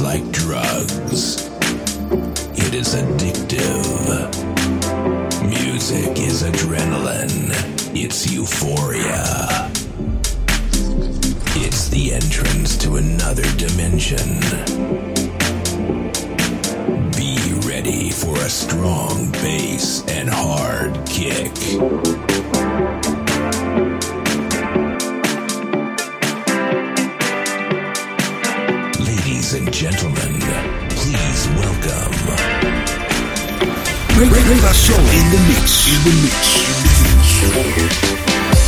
like drugs. It is addictive. Music is adrenaline. It's euphoria. It's the entrance to another dimension. Be ready for a strong bass and hard kick. And gentlemen, please welcome. Ray La Soul in the mix. In the mix. In the mix.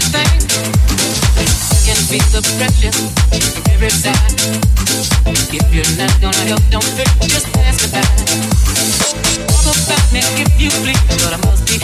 thank every time. If you're not gonna help, don't just pass by. Talk about me if you please, but I must be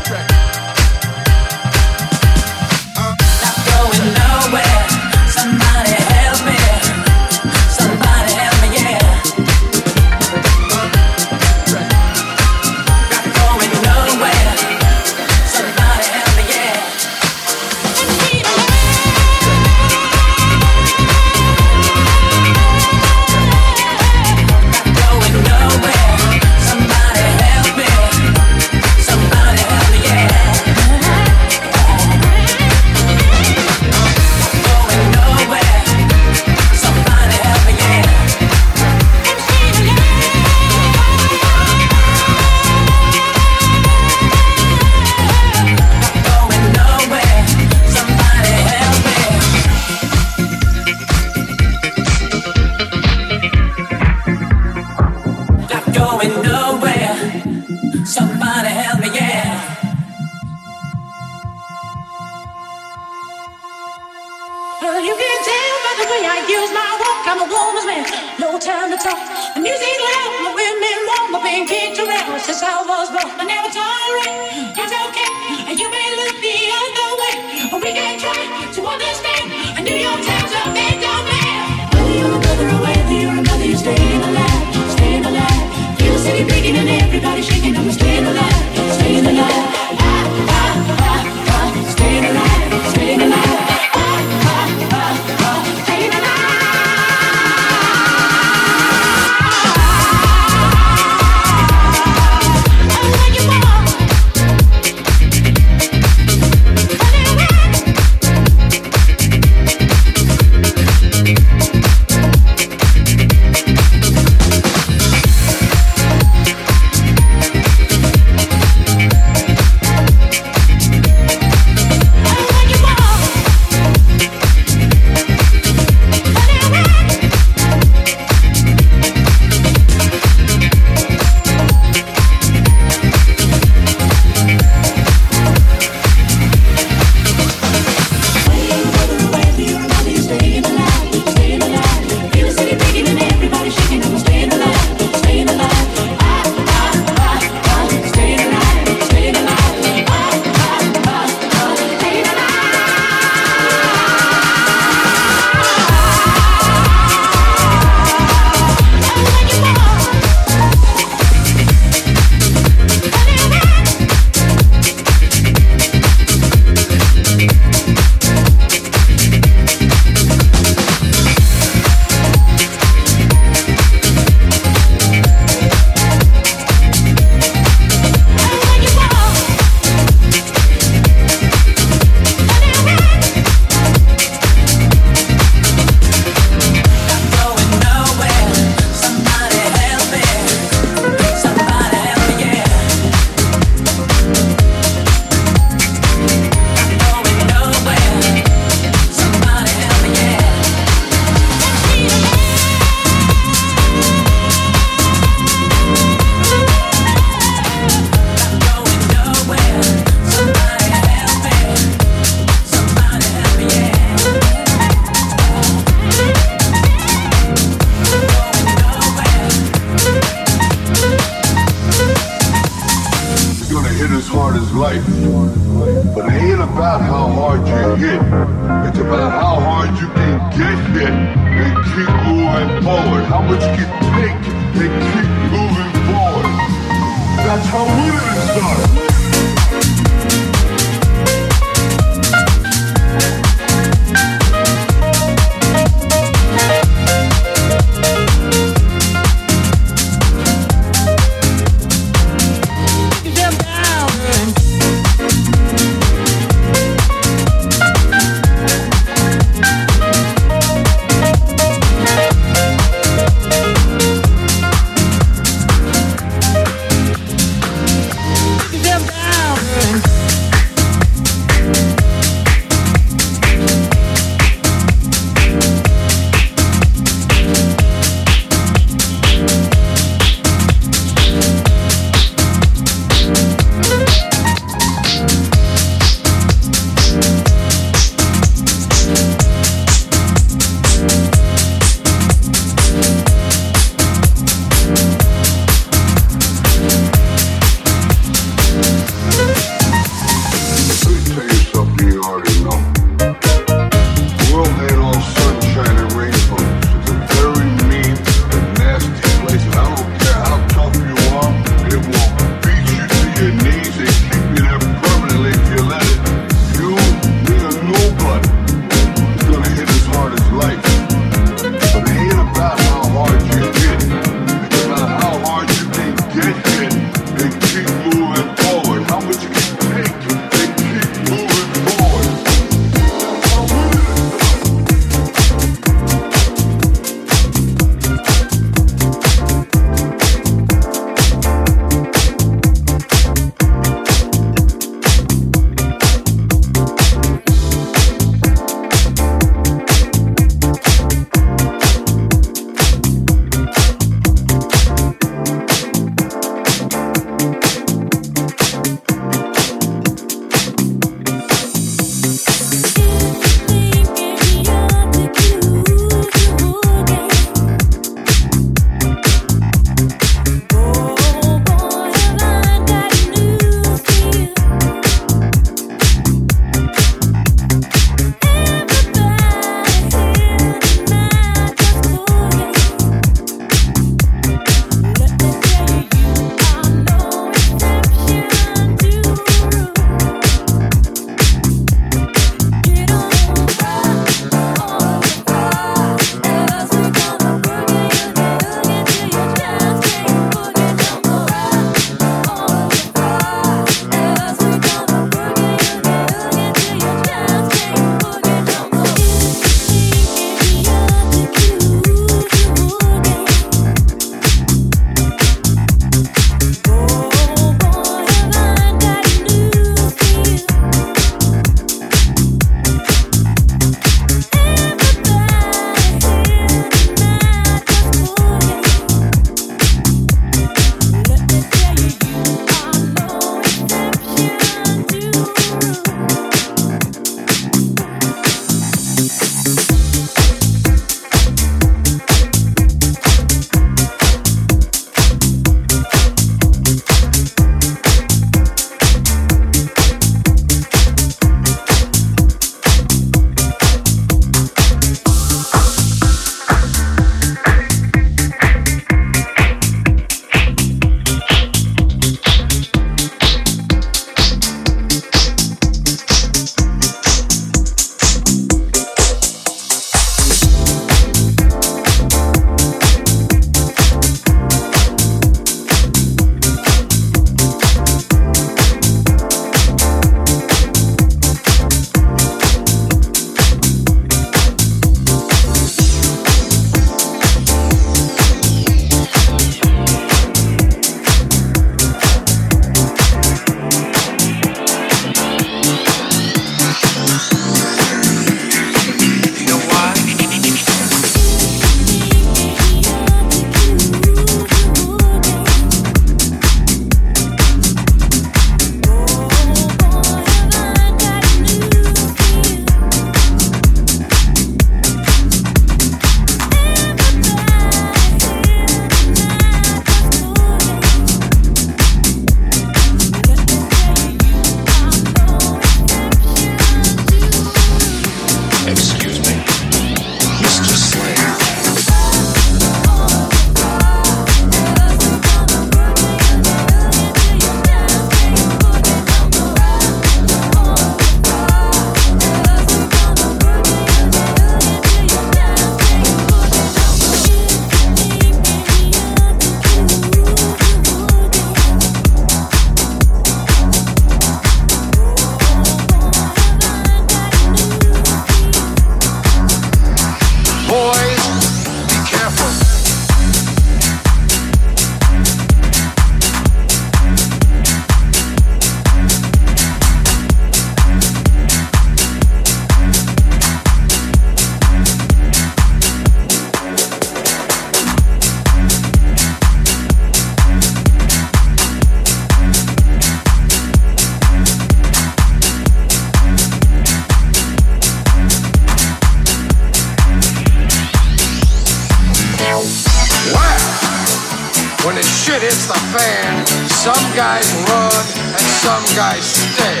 fan, some guys run and some guys stay.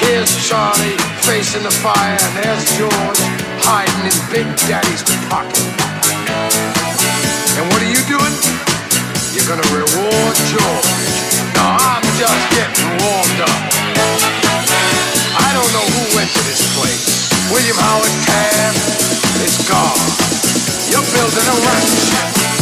Here's Charlie facing the fire, and there's George hiding in Big Daddy's pocket. And what are you doing? You're gonna reward George. Now I'm just getting warmed up. I don't know who went to this place. William Howard Taft is gone. You're building a ranch.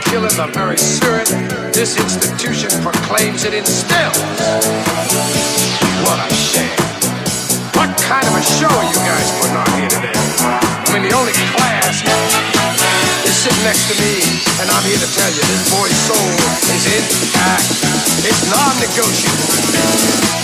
Killing the very spirit this institution proclaims it instills. What a shame. What kind of a show are you guys putting on here today? I mean, the only class is sitting next to me, and I'm here to tell you this boy's soul is intact. It's non-negotiable.